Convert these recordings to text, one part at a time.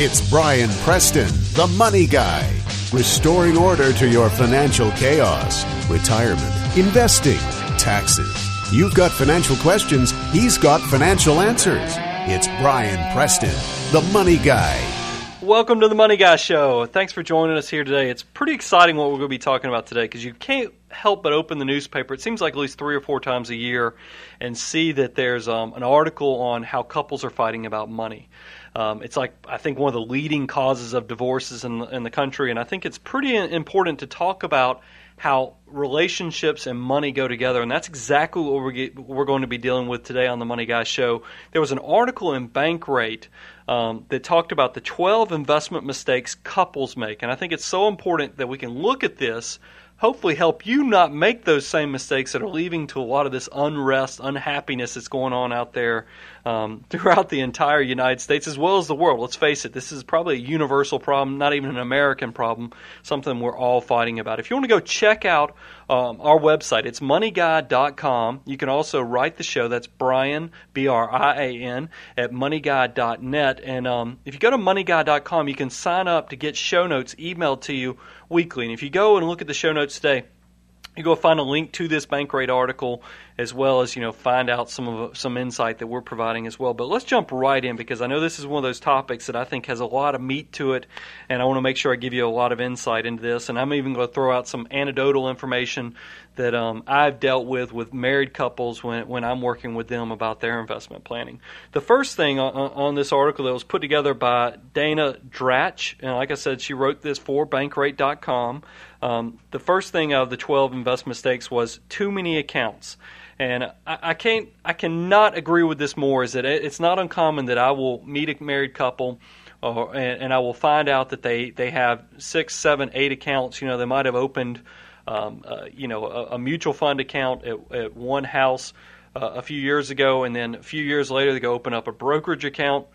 It's Brian Preston, the money guy, restoring order to your financial chaos, retirement, investing, taxes. You've got financial questions, he's got financial answers. It's Brian Preston, the money guy. Welcome to the Money Guy Show. Thanks for joining us here today. It's pretty exciting what we're going to be talking about today because you can't help but open the newspaper. It seems like at least three or four times a year and see that there's um, an article on how couples are fighting about money. Um, it's like I think one of the leading causes of divorces in the, in the country, and I think it's pretty important to talk about how relationships and money go together, and that's exactly what we're, get, we're going to be dealing with today on the Money Guy Show. There was an article in Bankrate um, that talked about the 12 investment mistakes couples make, and I think it's so important that we can look at this hopefully help you not make those same mistakes that are leading to a lot of this unrest, unhappiness that's going on out there um, throughout the entire United States as well as the world. Let's face it, this is probably a universal problem, not even an American problem, something we're all fighting about. If you want to go check out um, our website, it's moneyguy.com. You can also write the show. That's Brian, B R I A N, at moneyguy.net. And um, if you go to moneyguy.com, you can sign up to get show notes emailed to you weekly. And if you go and look at the show notes today, you go find a link to this Bankrate article as well as you know find out some of some insight that we're providing as well. But let's jump right in because I know this is one of those topics that I think has a lot of meat to it, and I want to make sure I give you a lot of insight into this. And I'm even going to throw out some anecdotal information that um, I've dealt with with married couples when when I'm working with them about their investment planning. The first thing on, on this article that was put together by Dana Dratch, and like I said, she wrote this for Bankrate.com. Um, the first thing of the 12 investment mistakes was too many accounts. And I, I can't, I cannot agree with this more. Is that it's not uncommon that I will meet a married couple, or, and, and I will find out that they they have six, seven, eight accounts. You know, they might have opened, um, uh, you know, a, a, mutual fund account at, at one house uh, a few years ago, and then a few years later they go open up a brokerage account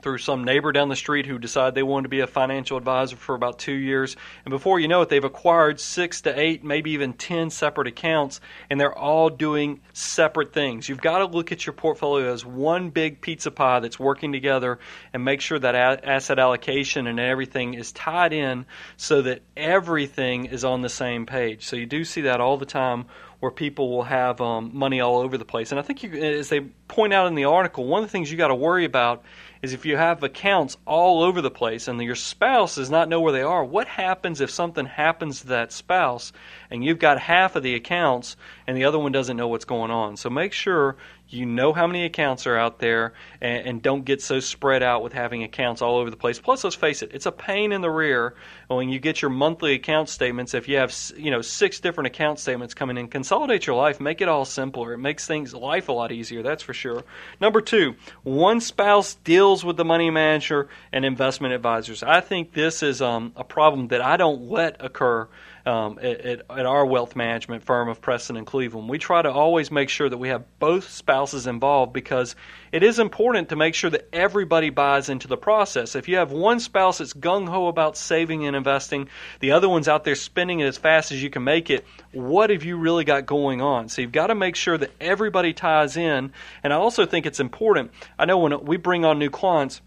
through some neighbor down the street who decided they wanted to be a financial advisor for about two years. And before you know it, they've acquired six to eight, maybe even 10 separate accounts, and they're all doing separate things. You've got to look at your portfolio as one big pizza pie that's working together and make sure that asset allocation and everything is tied in so that everything is on the same page. So you do see that all the time where people will have um, money all over the place. And I think, you, as they point out in the article, one of the things you got to worry about is if you have accounts all over the place and your spouse does not know where they are, what happens if something happens to that spouse and you've got half of the accounts and the other one doesn't know what's going on? So make sure you know how many accounts are out there and, and, don't get so spread out with having accounts all over the place. Plus, let's face it, it's a pain in the rear when you get your monthly account statements. If you have you know six different account statements coming in, consolidate your life, make it all simpler. It makes things life a lot easier. That's for sure. Number two, one spouse deals with the money manager and investment advisors. I think this is um, a problem that I don't let occur um, at, at, at, our wealth management firm of Preston and Cleveland. We try to always make sure that we have both spouses involved because it is important to make sure that everybody buys into the process. If you have one spouse that's gung ho about saving and investing, the other one's out there spending it as fast as you can make it, what have you really got going on? So you've got to make sure that everybody ties in. And I also think it's important. I know when we bring on new clients,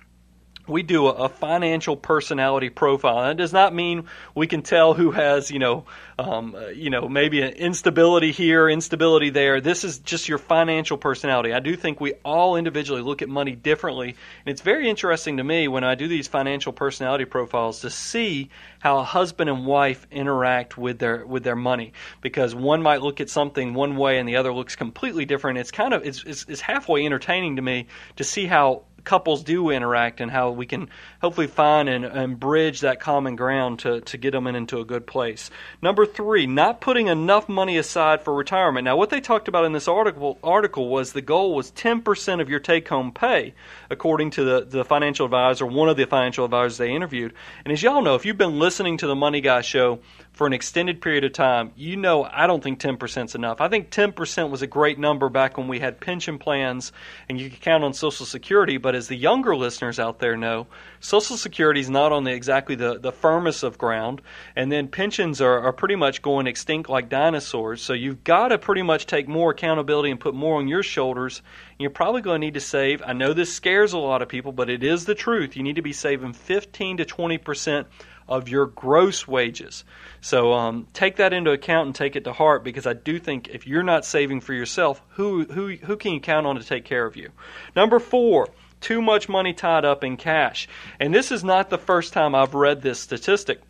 we do a, financial personality profile. That does not mean we can tell who has, you know, um, uh, you know, maybe an instability here, instability there. This is just your financial personality. I do think we all individually look at money differently, and it's very interesting to me when I do these financial personality profiles to see how a husband and wife interact with their with their money because one might look at something one way and the other looks completely different. It's kind of it's, it's, it's halfway entertaining to me to see how couples do interact and how we can hopefully find and, and bridge that common ground to, to get them in, into a good place. Number three, not putting enough money aside for retirement. Now, what they talked about in this article, article was the goal was 10% of your take home pay, according to the, the financial advisor, one of the financial advisors they interviewed. And as y'all know, if you've been listening to the Money Guy show for an extended period of time, you know I don't think 10% is enough. I think 10% was a great number back when we had pension plans and you could count on Social Security, but as the younger listeners out there know, Social Security is not on the exactly the, the firmest of ground, and then pensions are, are pretty much going extinct like dinosaurs. So you've got to pretty much take more accountability and put more on your shoulders. You're probably going to need to save. I know this scares a lot of people, but it is the truth. You need to be saving 15 to 20 percent of your gross wages. So um, take that into account and take it to heart because I do think if you're not saving for yourself, who who who can you count on to take care of you? Number four. Too much money tied up in cash. And this is not the first time I've read this statistic.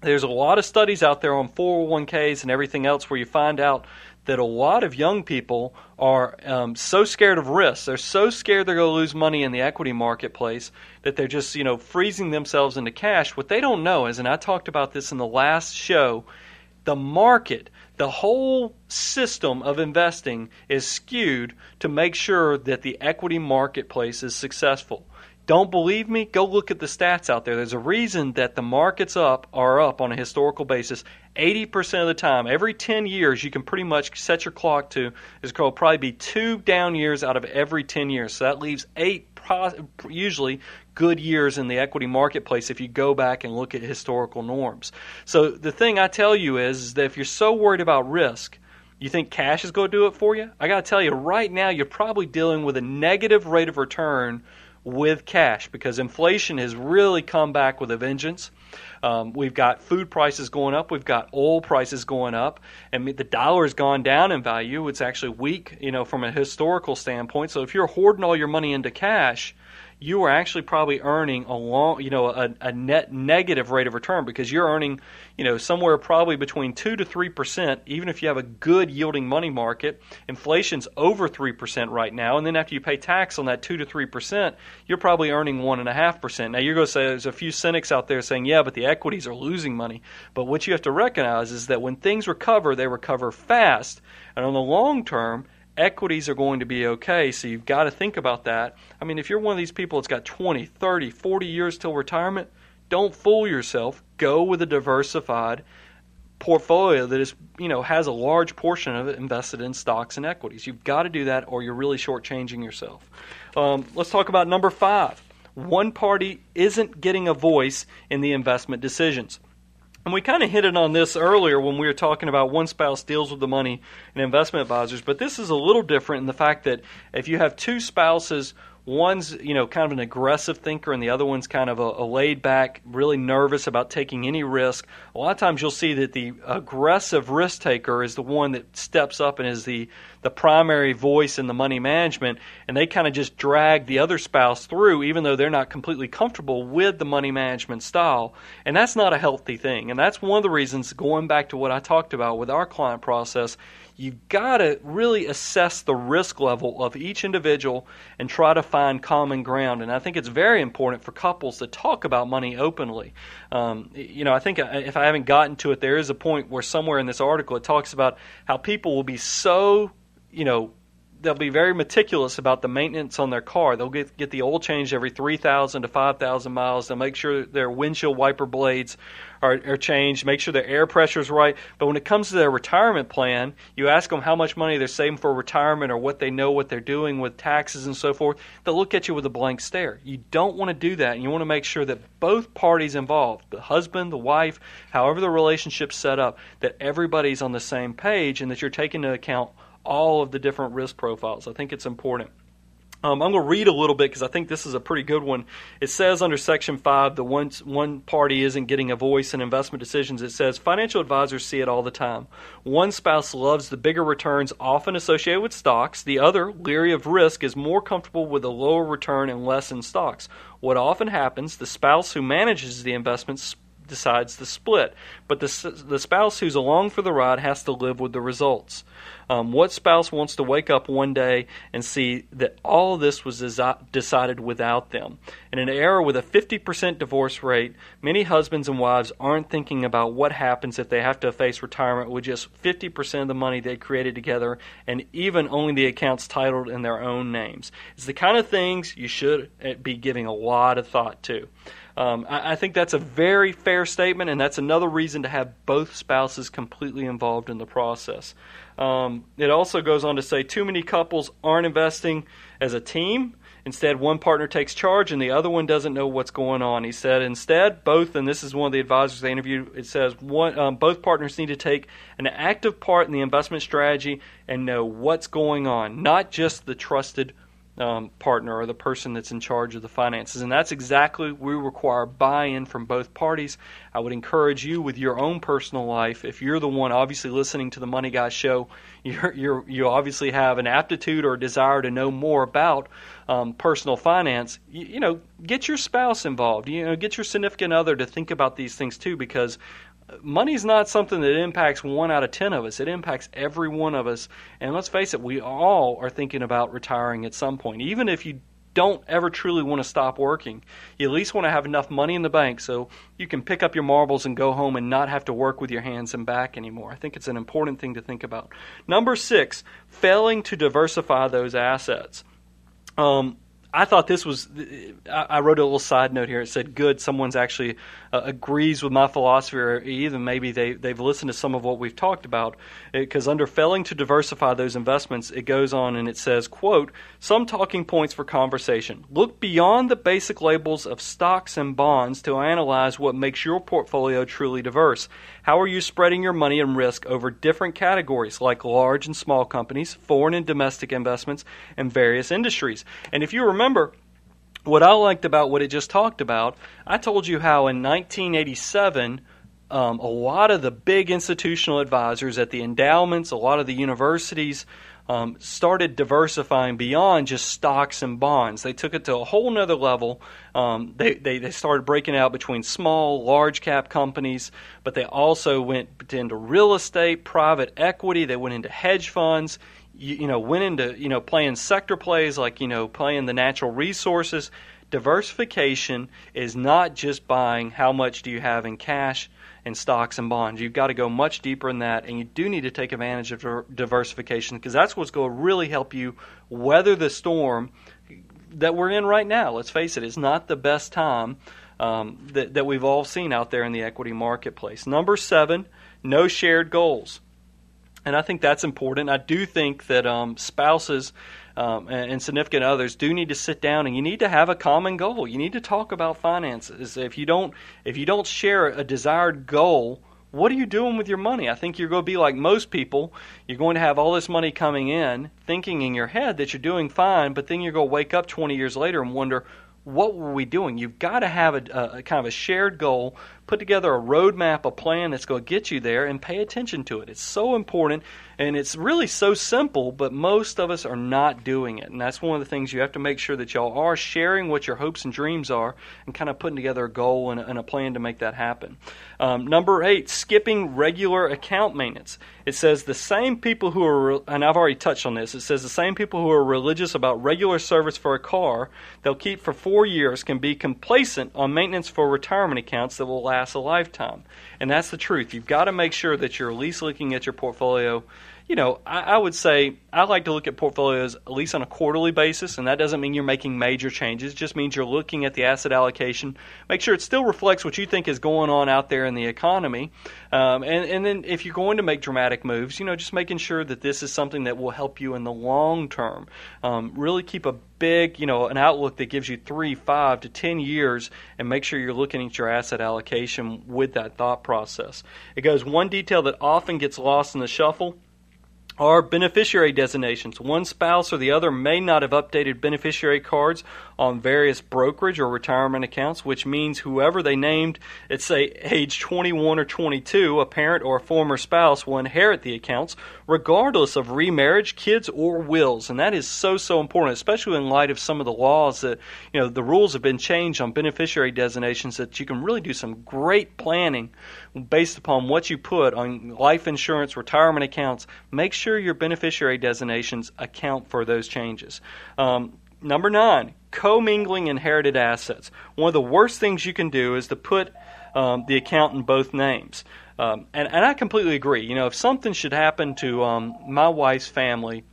There's a lot of studies out there on 401ks and everything else where you find out that a lot of young people are um, so scared of risks. They're so scared they're going to lose money in the equity marketplace that they're just, you know, freezing themselves into cash. What they don't know is, and I talked about this in the last show, the market, the whole system of investing is skewed to make sure that the equity marketplace is successful. Don't believe me? Go look at the stats out there. There's a reason that the markets up are up on a historical basis 80% of the time. Every 10 years, you can pretty much set your clock to is going to probably be two down years out of every 10 years. So that leaves eight usually good years in the equity marketplace if you go back and look at historical norms. So the thing I tell you is, is that if you're so worried about risk, you think cash is going to do it for you? I got to tell you, right now, you're probably dealing with a negative rate of return with cash because inflation has really come back with a vengeance. Um, we've got food prices going up. We've got oil prices going up, and the dollar has gone down in value. It's actually weak, you know, from a historical standpoint. So if you're hoarding all your money into cash, you are actually probably earning a long, you know, a, a, net negative rate of return because you're earning, you know, somewhere probably between two to three percent, even if you have a good yielding money market. Inflation's over three percent right now, and then after you pay tax on that two to three percent, you're probably earning one and a half percent. Now you're going to say there's a few cynics out there saying, yeah, but the equities are losing money. But what you have to recognize is that when things recover, they recover fast, and on the long term equities are going to be okay. So you've got to think about that. I mean, if you're one of these people that's got 20, 30, 40 years till retirement, don't fool yourself. Go with a diversified portfolio that is, you know, has a large portion of it invested in stocks and equities. You've got to do that or you're really shortchanging yourself. Um, let's talk about number five. One party isn't getting a voice in the investment decisions. And we kind of hit it on this earlier when we were talking about one spouse deals with the money and investment advisors, but this is a little different in the fact that if you have two spouses one's you know kind of an aggressive thinker and the other one's kind of a, a, laid back really nervous about taking any risk. A lot of times you'll see that the aggressive risk taker is the one that steps up and is the the primary voice in the money management and they kind of just drag the other spouse through even though they're not completely comfortable with the money management style. And that's not a healthy thing. And that's one of the reasons going back to what I talked about with our client process you've got to really assess the risk level of each individual and try to find common ground. And I think it's very important for couples to talk about money openly. Um, you know, I think uh, if I haven't gotten to it, there is a point where somewhere in this article it talks about how people will be so, you know, they'll be very meticulous about the maintenance on their car. They'll get get the oil changed every 3,000 to 5,000 miles. They'll make sure their windshield wiper blades are, are changed, make sure their air pressure is right. But when it comes to their retirement plan, you ask them how much money they're saving for retirement or what they know what they're doing with taxes and so forth. They'll look at you with a blank stare. You don't want to do that, and you want to make sure that both parties involved, the husband, the wife, however the relationship's set up, that everybody's on the same page and that you're taking into account all of the different risk profiles. I think it's important. Um, I'm going to read a little bit because I think this is a pretty good one. It says under Section 5 the once one party isn't getting a voice in investment decisions, it says financial advisors see it all the time. One spouse loves the bigger returns often associated with stocks. The other, leery of risk, is more comfortable with a lower return and less in stocks. What often happens, the spouse who manages the investments decides to split, but the, the spouse who's along for the ride has to live with the results. Um, what spouse wants to wake up one day and see that all of this was desi- decided without them? In an era with a 50% divorce rate, many husbands and wives aren't thinking about what happens if they have to face retirement with just 50% of the money they created together and even only the accounts titled in their own names. It's the kind of things you should eh, be giving a lot of thought to. Um, I, I, think that's a very fair statement, and that's another reason to have both spouses completely involved in the process. Um, it also goes on to say too many couples aren't investing as a team. Instead, one partner takes charge and the other one doesn't know what's going on. He said, instead, both, and this is one of the advisors they interviewed, it says one, um, both partners need to take an active part in the investment strategy and know what's going on, not just the trusted um, partner or the person that's in charge of the finances. And that's exactly we require buy-in from both parties. I would encourage you with your own personal life. If you're the one obviously listening to the Money Guy show, you're, you're, you obviously have an aptitude or desire to know more about um, personal finance. You, you know, get your spouse involved. You know, get your significant other to think about these things too, because money's not something that impacts one out of ten of us. It impacts every one of us. And let's face it, we all are thinking about retiring at some point. Even if you don't ever truly want to stop working, you at least want to have enough money in the bank so you can pick up your marbles and go home and not have to work with your hands and back anymore. I think it's an important thing to think about. Number six, failing to diversify those assets. Um, I thought this was. I wrote a little side note here. It said, "Good, someone's actually uh, agrees with my philosophy, or even maybe they they've listened to some of what we've talked about." Because under failing to diversify those investments, it goes on and it says, "Quote: Some talking points for conversation. Look beyond the basic labels of stocks and bonds to analyze what makes your portfolio truly diverse. How are you spreading your money and risk over different categories like large and small companies, foreign and domestic investments, and various industries?" And if you remember, what I liked about what it just talked about, I told you how in 1987, um, a lot of the big institutional advisors at the endowments, a lot of the universities, um, started diversifying beyond just stocks and bonds. They took it to a whole nother level. Um, they, they, they started breaking out between small, large cap companies, but they also went into real estate, private equity. They went into hedge funds you, you know went into you know playing sector plays like you know playing the natural resources. Diversification is not just buying how much do you have in cash and stocks and bonds. You've got to go much deeper in that, and you do need to take advantage of diversification because that's what's going to really help you weather the storm that we're in right now. Let's face it, it's not the best time um, that, that we've all seen out there in the equity marketplace. Number seven, no shared goals and I think that's important. I do think that um, spouses um, and, and, significant others do need to sit down and you need to have a common goal. You need to talk about finances. If you don't, if you don't share a desired goal, what are you doing with your money? I think you're going to be like most people. You're going to have all this money coming in, thinking in your head that you're doing fine, but then you're going to wake up 20 years later and wonder, what were we doing? You've got to have a, a, kind of a shared goal, put together a roadmap, a plan that's going to get you there, and pay attention to it. It's so important, and it's really so simple, but most of us are not doing it. And that's one of the things you have to make sure that y'all are sharing what your hopes and dreams are and kind of putting together a goal and a, and a plan to make that happen. Um, number eight, skipping regular account maintenance. It says the same people who are, and I've already touched on this, it says the same people who are religious about regular service for a car they'll keep for four years can be complacent on maintenance for retirement accounts that will last a lifetime. And that's the truth. You've got to make sure that you're at least looking at your portfolio you know, I, I, would say I like to look at portfolios at least on a quarterly basis, and that doesn't mean you're making major changes. It just means you're looking at the asset allocation, make sure it still reflects what you think is going on out there in the economy, um, and and then if you're going to make dramatic moves, you know, just making sure that this is something that will help you in the long term. Um, really keep a big, you know, an outlook that gives you three, five to ten years, and make sure you're looking at your asset allocation with that thought process. It goes one detail that often gets lost in the shuffle are beneficiary designations. One spouse or the other may not have updated beneficiary cards on various brokerage or retirement accounts, which means whoever they named at, say, age 21 or 22, a parent or a former spouse, will inherit the accounts regardless of remarriage, kids, or wills. And that is so, so important, especially in light of some of the laws that, you know, the rules have been changed on beneficiary designations that you can really do some great planning based upon what you put on life insurance, retirement accounts. Make sure your beneficiary designations account for those changes. Um, number nine, commingling inherited assets. One of the worst things you can do is to put um, the account in both names. Um, and, and I completely agree. You know, if something should happen to um, my wife's family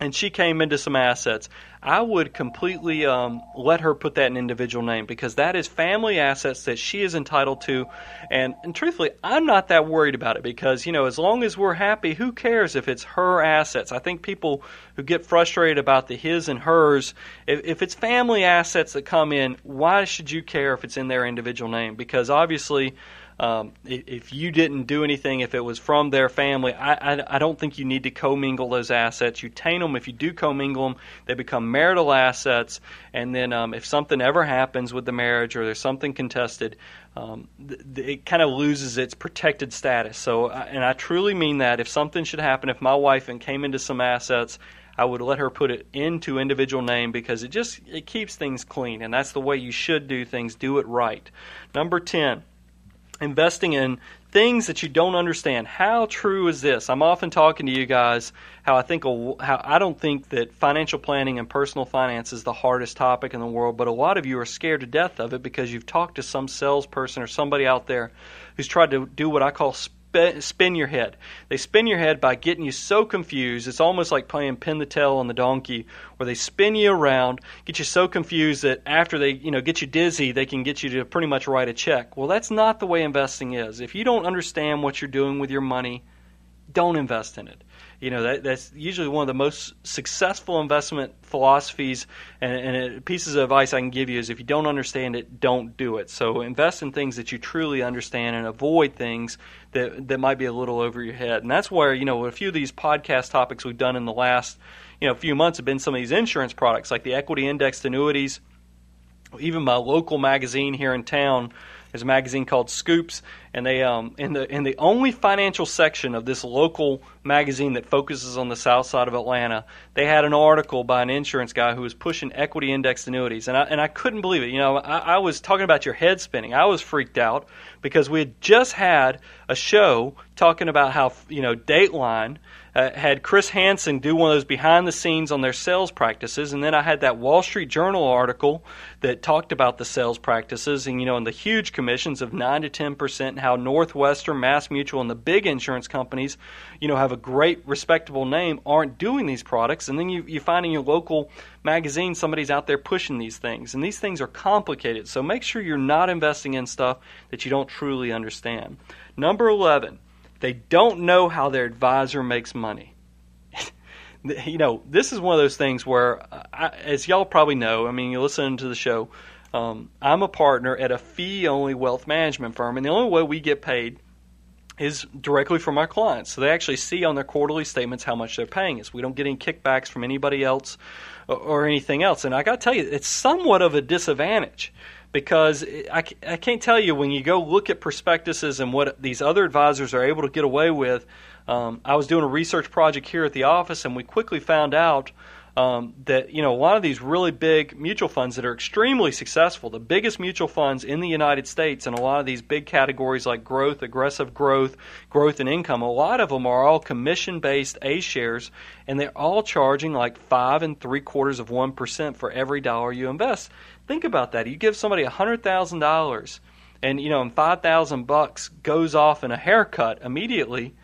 and she came into some assets, I would completely um, let her put that in individual name because that is family assets that she is entitled to. And, and truthfully, I'm not that worried about it because, you know, as long as we're happy, who cares if it's her assets? I think people who get frustrated about the his and hers, if, if it's family assets that come in, why should you care if it's in their individual name? Because obviously, um, if you didn't do anything, if it was from their family, I, I, I don't think you need to commingle those assets. You taint them. If you do commingle them, they become marital assets. And then um, if something ever happens with the marriage or there's something contested, um, th- it kind of loses its protected status. So, and I truly mean that. If something should happen, if my wife and came into some assets, I would let her put it into individual name because it just it keeps things clean, and that's the way you should do things. Do it right. Number ten investing in things that you don't understand. How true is this? I'm often talking to you guys how I think how I don't think that financial planning and personal finance is the hardest topic in the world, but a lot of you are scared to death of it because you've talked to some salesperson or somebody out there who's tried to do what I call spin your head. They spin your head by getting you so confused. It's almost like playing pin the tail on the donkey, where they spin you around, get you so confused that after they, you know, get you dizzy, they can get you to pretty much write a check. Well, that's not the way investing is. If you don't understand what you're doing with your money, don't invest in it. You know that that's usually one of the most successful investment philosophies and, and pieces of advice I can give you is if you don't understand it, don't do it. So invest in things that you truly understand and avoid things that that might be a little over your head. And that's where you know a few of these podcast topics we've done in the last you know few months have been some of these insurance products like the equity indexed annuities. Even my local magazine here in town there's a magazine called Scoops, and they um, in the in the only financial section of this local magazine that focuses on the south side of Atlanta, they had an article by an insurance guy who was pushing equity indexed annuities, and I and I couldn't believe it. You know, I, I was talking about your head spinning. I was freaked out because we had just had a show talking about how you know Dateline uh, had Chris Hansen do one of those behind the scenes on their sales practices, and then I had that Wall Street Journal article that talked about the sales practices and you know and the huge commissions of nine to ten percent, how Northwestern, Mass Mutual, and the big insurance companies, you know, have a great respectable name, aren't doing these products, and then you you find in your local magazine somebody's out there pushing these things, and these things are complicated. So make sure you're not investing in stuff that you don't truly understand. Number eleven they don't know how their advisor makes money. you know, this is one of those things where, uh, I, as y'all probably know, I mean, you listen to the show, um, I'm a partner at a fee only wealth management firm, and the only way we get paid is directly from our clients. So they actually see on their quarterly statements how much they're paying us. We don't get any kickbacks from anybody else or, or anything else. And I got to tell you, it's somewhat of a disadvantage because I, I can't tell you when you go look at prospectuses and what these other advisors are able to get away with. Um, I was doing a research project here at the office, and we quickly found out um, that you know a lot of these really big mutual funds that are extremely successful, the biggest mutual funds in the United States, and a lot of these big categories like growth, aggressive growth, growth and income, a lot of them are all commission-based A shares, and they're all charging like five and three quarters of one percent for every dollar you invest. Think about that. You give somebody hundred thousand dollars, and you know, and five thousand bucks goes off in a haircut immediately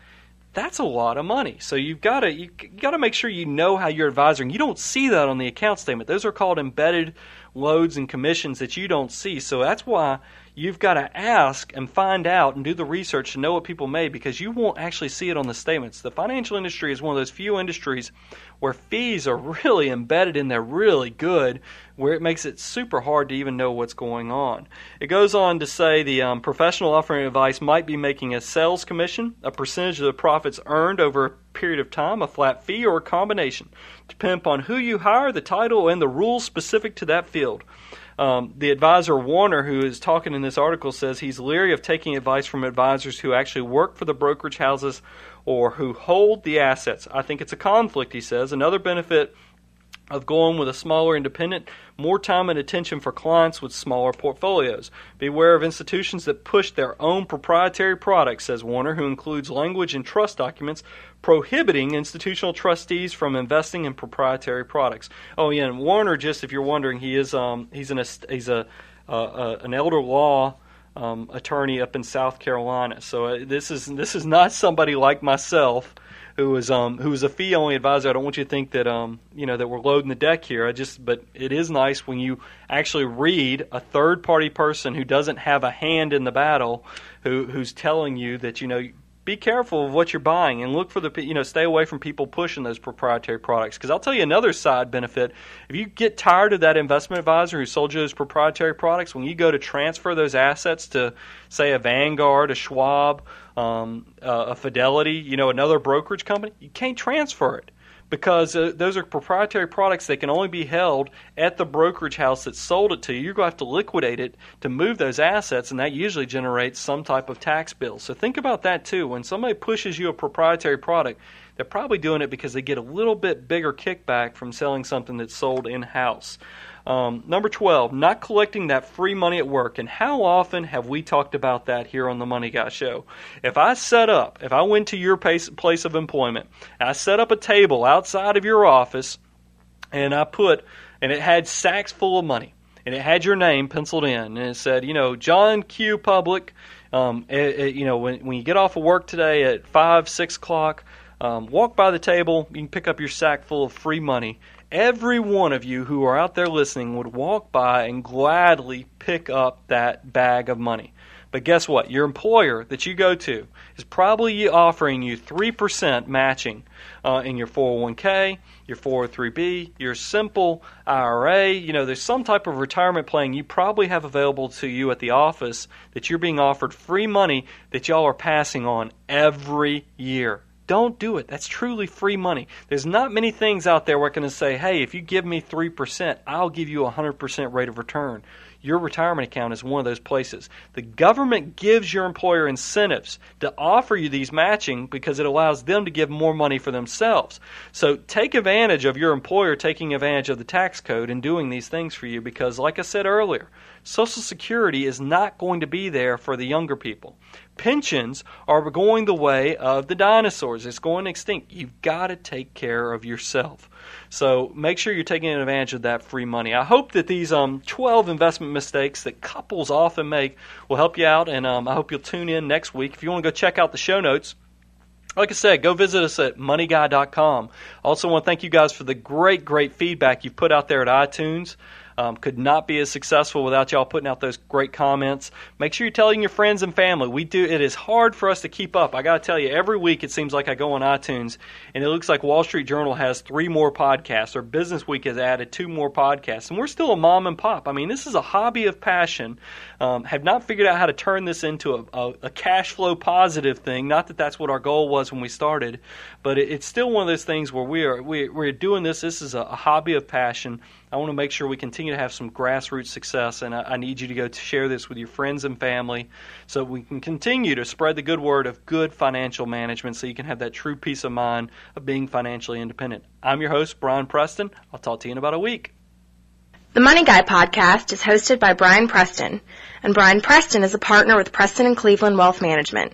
that's a lot of money. So you've got to you, got to make sure you know how you're advising. You don't see that on the account statement. Those are called embedded loads and commissions that you don't see. So that's why you've got to ask and find out and do the research to know what people made because you won't actually see it on the statements. The financial industry is one of those few industries where fees are really embedded in there really good, where it makes it super hard to even know what's going on. It goes on to say the um, professional offering advice might be making a sales commission, a percentage of the profits earned over a period of time, a flat fee, or a combination, depending upon who you hire, the title, and the rules specific to that field. Um, the advisor Warner, who is talking in this article, says he's leery of taking advice from advisors who actually work for the brokerage houses or who hold the assets. I think it's a conflict, he says. Another benefit of going with a smaller independent, more time and attention for clients with smaller portfolios. Beware of institutions that push their own proprietary products, says Warner, who includes language and trust documents prohibiting institutional trustees from investing in proprietary products. Oh yeah, and Warner, just if you're wondering, he is um, he's an he's a uh, uh, an elder law um, attorney up in South Carolina. So uh, this is this is not somebody like myself who was um, who was a fee only advisor. I don't want you to think that um, you know that we're loading the deck here. I just but it is nice when you actually read a third party person who doesn't have a hand in the battle, who who's telling you that you know be careful of what you're buying and look for the you know stay away from people pushing those proprietary products. Because I'll tell you another side benefit. If you get tired of that investment advisor who sold you those proprietary products when you go to transfer those assets to say a Vanguard a Schwab um, uh, a Fidelity you know another brokerage company you can't transfer it because uh, those are proprietary products that can only be held at the brokerage house that sold it to you. You're going to have to liquidate it to move those assets, and that usually generates some type of tax bill. So think about that too. When somebody pushes you a proprietary product, they're probably doing it because they get a little bit bigger kickback from selling something that's sold in house. Um, number 12, not collecting that free money at work. And how often have we talked about that here on the Money Guy Show? If I set up, if I went to your place of employment, I set up a table outside of your office, and I put, and it had sacks full of money, and it had your name penciled in, and it said, you know, John Q. Public, um, it, it, you know, when, when you get off of work today at 5, 6 o'clock, um, walk by the table, you can pick up your sack full of free money every one of you who are out there listening would walk by and gladly pick up that bag of money. But guess what? Your employer that you go to is probably offering you 3% matching uh, in your 401k, your 403b, your simple IRA. You know, there's some type of retirement plan you probably have available to you at the office that you're being offered free money that y'all are passing on every year. Don't do it. That's truly free money. There's not many things out there where I can say, hey, if you give me 3%, I'll give you a 100% rate of return. Your retirement account is one of those places. The government gives your employer incentives to offer you these matching because it allows them to give more money for themselves. So take advantage of your employer taking advantage of the tax code and doing these things for you because, like I said earlier, Social Security is not going to be there for the younger people. Pensions are going the way of the dinosaurs. It's going extinct. You've got to take care of yourself. So make sure you're taking advantage of that free money. I hope that these um, 12 investment mistakes that couples often make will help you out, and um, I hope you'll tune in next week. If you want to go check out the show notes, like I said, go visit us at moneyguy.com. I also, want to thank you guys for the great, great feedback you've put out there at iTunes. Um, could not be as successful without y'all putting out those great comments. Make sure you're telling your friends and family. We do. It is hard for us to keep up. I got to tell you, every week it seems like I go on iTunes and it looks like Wall Street Journal has three more podcasts, or Business Week has added two more podcasts, and we're still a mom and pop. I mean, this is a hobby of passion. Um, have not figured out how to turn this into a, a, a, cash flow positive thing. Not that that's what our goal was when we started, but it, it's still one of those things where we are we, we're doing this. This is a, a hobby of passion. I want to make sure we continue to have some grassroots success, and I, I need you to go to share this with your friends and family so we can continue to spread the good word of good financial management so you can have that true peace of mind of being financially independent. I'm your host, Brian Preston. I'll talk to you in about a week. The Money Guy podcast is hosted by Brian Preston, and Brian Preston is a partner with Preston and Cleveland Wealth Management.